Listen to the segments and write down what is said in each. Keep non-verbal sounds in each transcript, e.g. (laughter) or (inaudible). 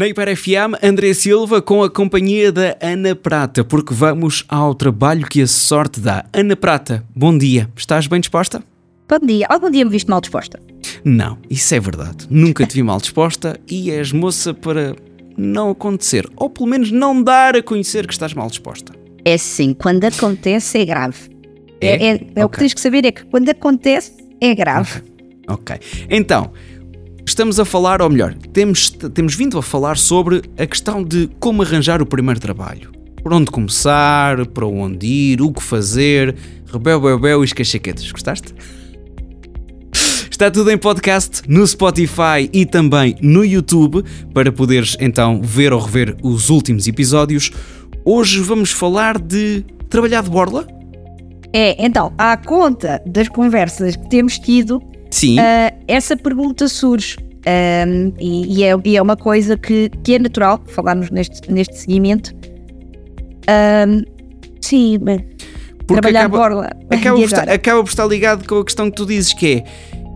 Na Hiper FM, André Silva com a companhia da Ana Prata, porque vamos ao trabalho que a sorte dá. Ana Prata, bom dia. Estás bem disposta? Bom dia. Algum dia me viste mal disposta? Não, isso é verdade. Nunca te vi mal disposta e és moça para não acontecer, ou pelo menos não dar a conhecer que estás mal disposta. É sim, quando acontece é grave. É? É, é- é o que tens que saber é que quando acontece é grave. Ok. Então, estamos a falar, ou melhor, temos, temos vindo a falar sobre a questão de como arranjar o primeiro trabalho. Por onde começar, para onde ir, o que fazer, rebel, bel, bel e as cachaquetas. Gostaste? Está tudo em podcast no Spotify e também no YouTube para poderes então ver ou rever os últimos episódios. Hoje vamos falar de trabalhar de borla? É, então, à conta das conversas que temos tido, Sim. ah, essa pergunta surge. Ahm, e, e é, e é uma coisa que, que é natural falarmos neste, neste seguimento. Ahm, sim, Porque trabalhar acaba- borla. acaba (laughs) por, estar, acaba por estar ligado com a questão que tu dizes, que é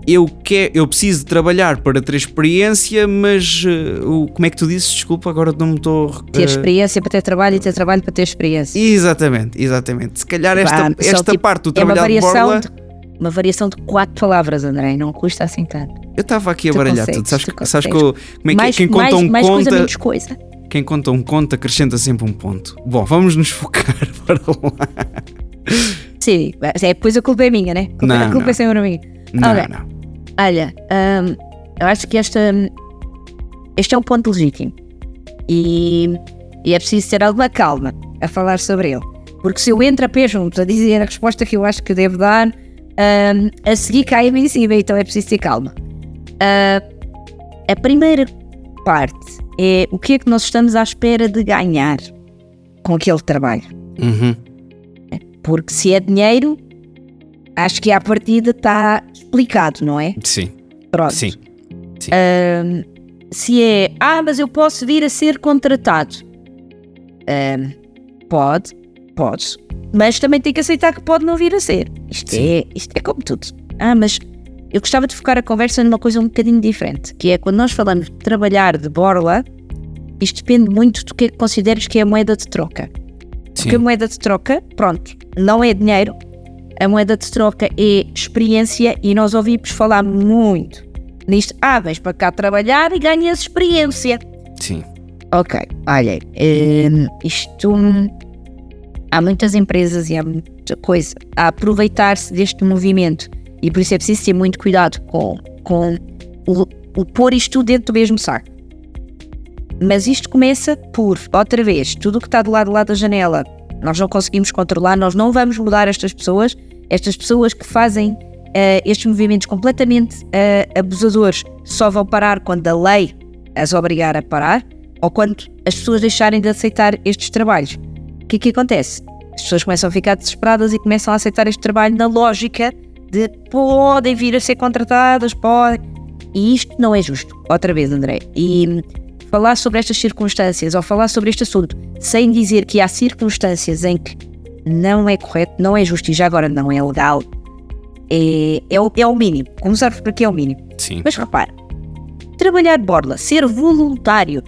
eu, quer, eu preciso de trabalhar para ter experiência, mas o, como é que tu dizes? Desculpa, agora não me estou. Ter eh, experiência para ter trabalho e ter trabalho para ter experiência. Exatamente, exatamente. Se calhar esta, Pá, esta tipo, parte do é uma trabalhar de borla, de, uma variação de quatro palavras, André, não custa assim tanto. eu estava aqui a Tu baralhar consegues, tudo. Sabes, tu sabes que como é que é? mais, quem conta mais, um mais coisa, conta, menos coisa. quem conta um conta acrescenta sempre um ponto. Bom, vamos nos (laughs) focar para lá. Sim, mas é, depois a culpa é minha, né? A culpa, Não, a culpa não. é sempre minha. Não, não. Olha, hum, eu acho que esta, este é um ponto legítimo e, e é preciso ter alguma calma a falar sobre ele. Porque se eu entro a pé juntos a dizer a resposta que eu acho que devo dar, hum, a seguir cai-me em cima, então é preciso ter calma. Ah, a primeira parte é o que é que nós estamos à espera de ganhar com aquele trabalho. Uhum. Porque se é dinheiro, acho que à partida está explicado, não é? Sim, Pronto. sim. Se é, ah, mas eu posso vir a ser contratado. Pode, pode. Mas também tem que aceitar que pode não vir a ser. Isto, Sim. é, isto é como tudo. Ah, mas eu gostava de focar a conversa numa coisa um bocadinho diferente, que é quando nós falamos de trabalhar de borla, isto depende muito do que é que consideres que é a moeda de troca. sim. Porque a moeda de troca, pronto, não é dinheiro, a moeda de troca é experiência e nós ouvimos falar muito nisto. Ah, vens para cá trabalhar e ganhas experiência. Sim. Ok, olha, hum, isto. Há muitas empresas e há muita coisa a aproveitar-se deste movimento e por isso é preciso ter muito cuidado com, com o, o pôr isto tudo dentro do mesmo saco. Mas isto começa por, outra vez, tudo o que está do lado, do lado da janela, nós não conseguimos controlar, nós não vamos mudar estas pessoas, estas pessoas que fazem eh, estes movimentos completamente eh, abusadores só vão parar quando a lei as obrigar a parar ou quando as pessoas deixarem de aceitar estes trabalhos. O que é que acontece? As pessoas começam a ficar desesperadas e começam a aceitar este trabalho na lógica de podem vir a ser contratadas, podem. E isto não é justo. Outra vez, André. E falar sobre estas circunstâncias ou falar sobre este assunto sem dizer que há circunstâncias em que não é correto, não é justo e já agora não é legal, é, é, o, é o mínimo. Começar por aqui é o mínimo. Sim. Mas repara, trabalhar borla, ser voluntário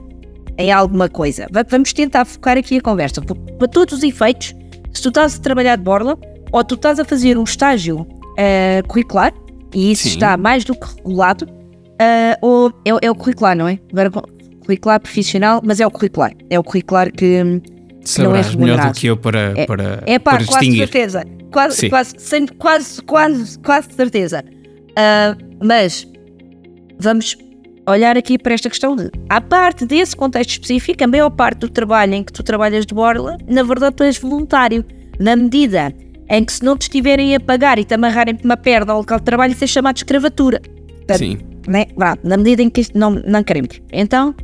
em alguma coisa, va- vamos tentar focar aqui a conversa. Para todos os efeitos, se tu estás a trabalhar de borla ou tu estás a fazer um estágio eh, curricular, e isso Sim. está mais do que regulado, eh, ou é, o- é o curricular, não é? Agora, curricular profissional, mas é o curricular. É o curricular que hum, Sabrás melhor do remunerado. que eu para, É- para, é pá, para quase distinguir. certeza. Quase, Sim. quase, sem- quase, quase, quase certeza. Ah, mas vamos olhar aqui para esta questão de, à parte desse contexto específico, a maior parte do trabalho em que tu trabalhas de borla, na verdade tu és voluntário. Na medida em que se não te estiverem a pagar e te amarrarem uma perna ao local de trabalho, isso é chamado de escravatura. Portanto, Sim. né? Vá, na medida em que isto não, não queremos. Então,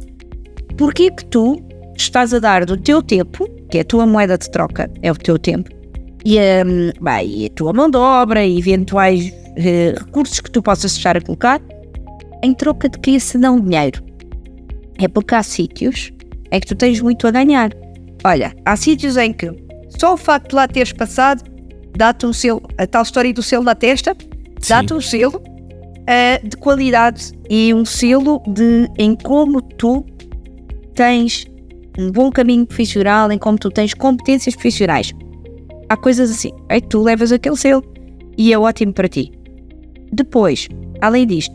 porquê que tu estás a dar do teu tempo, que é a tua moeda de troca, é o teu tempo, e, bem, e a tua mão de obra e eventuais eh, recursos que tu possas estar a colocar, em troca de que se não dinheiro? É porque há sítios em que tu tens muito a ganhar. Olha, há sítios em que só o facto de lá teres passado dá-te um selo, a tal história do selo na testa, dá-te um selo eh, de qualidade e um selo de em como tu tens um bom caminho profissional, em como tu tens competências profissionais. Há coisas assim, é que tu levas aquele selo e é ótimo para ti. Depois, além disto,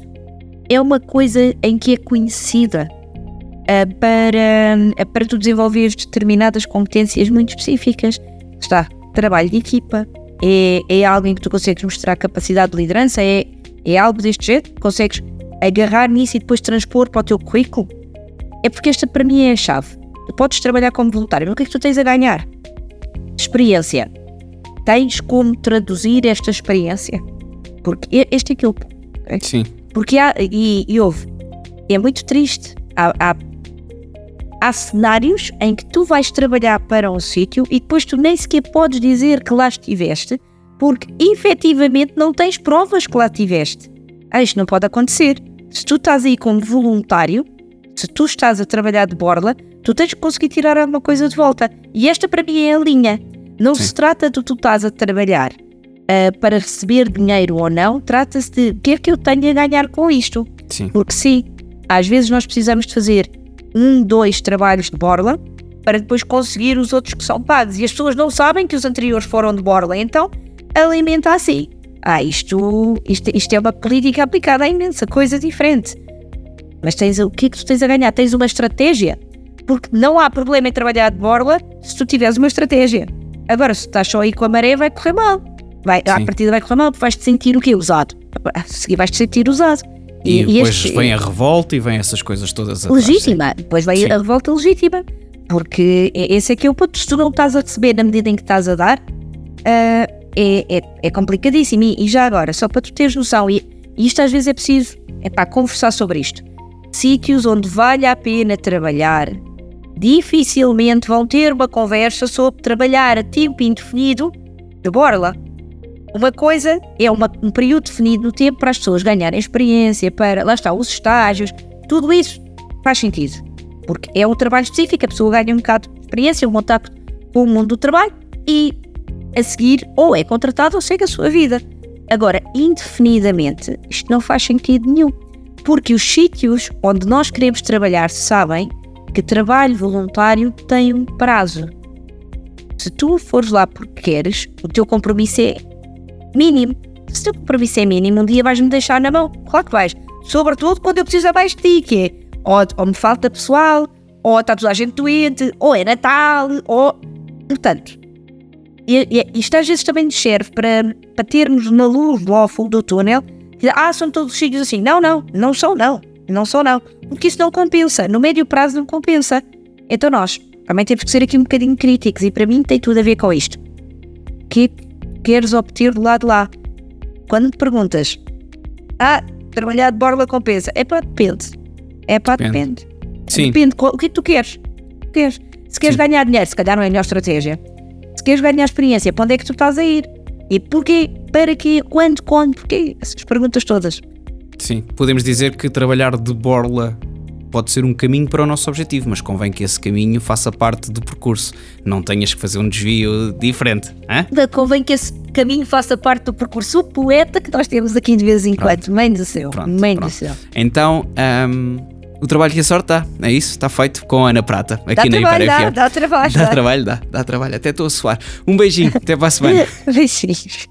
é uma coisa em que é conhecida uh, para, uh, para tu desenvolveres determinadas competências muito específicas. Está, trabalho de equipa, é, é algo em que tu consegues mostrar capacidade de liderança, é, é algo deste jeito, consegues agarrar nisso e depois transpor para o teu currículo. É porque esta para mim é a chave. Tu podes trabalhar como voluntário, mas o que é que tu tens a ganhar? Experiência. Tens como traduzir esta experiência? Porque este é aquilo. Sim. Porque há, e, e houve, é muito triste. Há, há, há cenários em que tu vais trabalhar para um sítio e depois tu nem sequer podes dizer que lá estiveste, porque efetivamente não tens provas que lá estiveste. Ah, isto não pode acontecer. Se tu estás aí como voluntário, se tu estás a trabalhar de borla, tu tens que conseguir tirar alguma coisa de volta. E esta para mim é a linha. Não Sim. se trata de tu estás a trabalhar uh, para receber dinheiro ou não, trata-se de o que é que eu tenho a ganhar com isto. Sim. Porque sim, às vezes nós precisamos de fazer um, dois trabalhos de borla para depois conseguir os outros que são pagos. E as pessoas não sabem que os anteriores foram de borla, então alimenta assim. Ah, isto, isto, isto é uma política aplicada a imensa coisa diferente. Mas tens o que é que tu tens a ganhar? Tens uma estratégia porque não há problema em trabalhar de borla se tu tiveres uma estratégia. Agora, se estás só aí com a maré, vai correr mal. Vai, a partida vai correr mal, porque vais-te sentir o quê? Usado. A seguir vais-te sentir usado. E, e depois este, vem a revolta e vem essas coisas todas atrás. Legítima. Depois vem sim. a revolta legítima. Porque esse é que é o ponto. Se tu não estás a receber na medida em que estás a dar, uh, é, é, é, complicadíssimo. E, e, já agora, só para tu teres noção, e, e isto às vezes é preciso é para conversar sobre isto. Sítios onde vale a pena trabalhar dificilmente vão ter uma conversa sobre trabalhar a tempo indefinido de borla. Uma coisa é uma, um período definido no tempo para as pessoas ganharem experiência, para, lá está, os estágios, tudo isso faz sentido. Porque é um trabalho específico, a pessoa ganha um bocado de experiência, um contato com o mundo do trabalho e a seguir ou é contratado ou segue a sua vida. Agora, indefinidamente, isto não faz sentido nenhum. Porque os sítios onde nós queremos trabalhar sabem que trabalho voluntário tem um prazo. Se tu fores lá porque queres, o teu compromisso é mínimo. Se teu compromisso é mínimo, um dia vais-me deixar na mão. Claro que vais. Sobretudo quando eu preciso mais de ti, que é ou, ou me falta pessoal, ou está toda a gente doente, ou é Natal, ou. Portanto, isto às vezes também nos serve para, para termos na luz lá ao fundo do túnel. Ah, são todos os sítios assim. Não, não, não são, não. Não só não. Porque isso não compensa. No médio prazo não compensa. Então nós também temos que ser aqui um bocadinho críticos e para mim tem tudo a ver com isto. Que queres obter do lado de lá? Quando te perguntas, ah, trabalhar de borla compensa? É para depende. É para depende. depende. Sim. Depende. O que é que tu queres? queres? Se queres Sim. ganhar dinheiro, se calhar não é a melhor estratégia. Se queres ganhar experiência, para onde é que tu estás a ir? E porquê? Para quê? Quando? Quando? Porquê? Essas perguntas todas. Sim, podemos dizer que trabalhar de borla pode ser um caminho para o nosso objetivo, mas convém que esse caminho faça parte do percurso. Não tenhas que fazer um desvio diferente. Hein? Convém que esse caminho faça parte do percurso. O poeta que nós temos aqui de vez em quando. Mãe do céu. Pronto, Mãe pronto. do céu. Então, um, o trabalho que a sorte dá. É isso, está feito com a Ana Prata. Aqui dá na trabalho, dá, dá trabalho. Dá, dá trabalho, dá, dá trabalho. Até estou a suar. Um beijinho, até para a semana. (laughs) Beijinhos.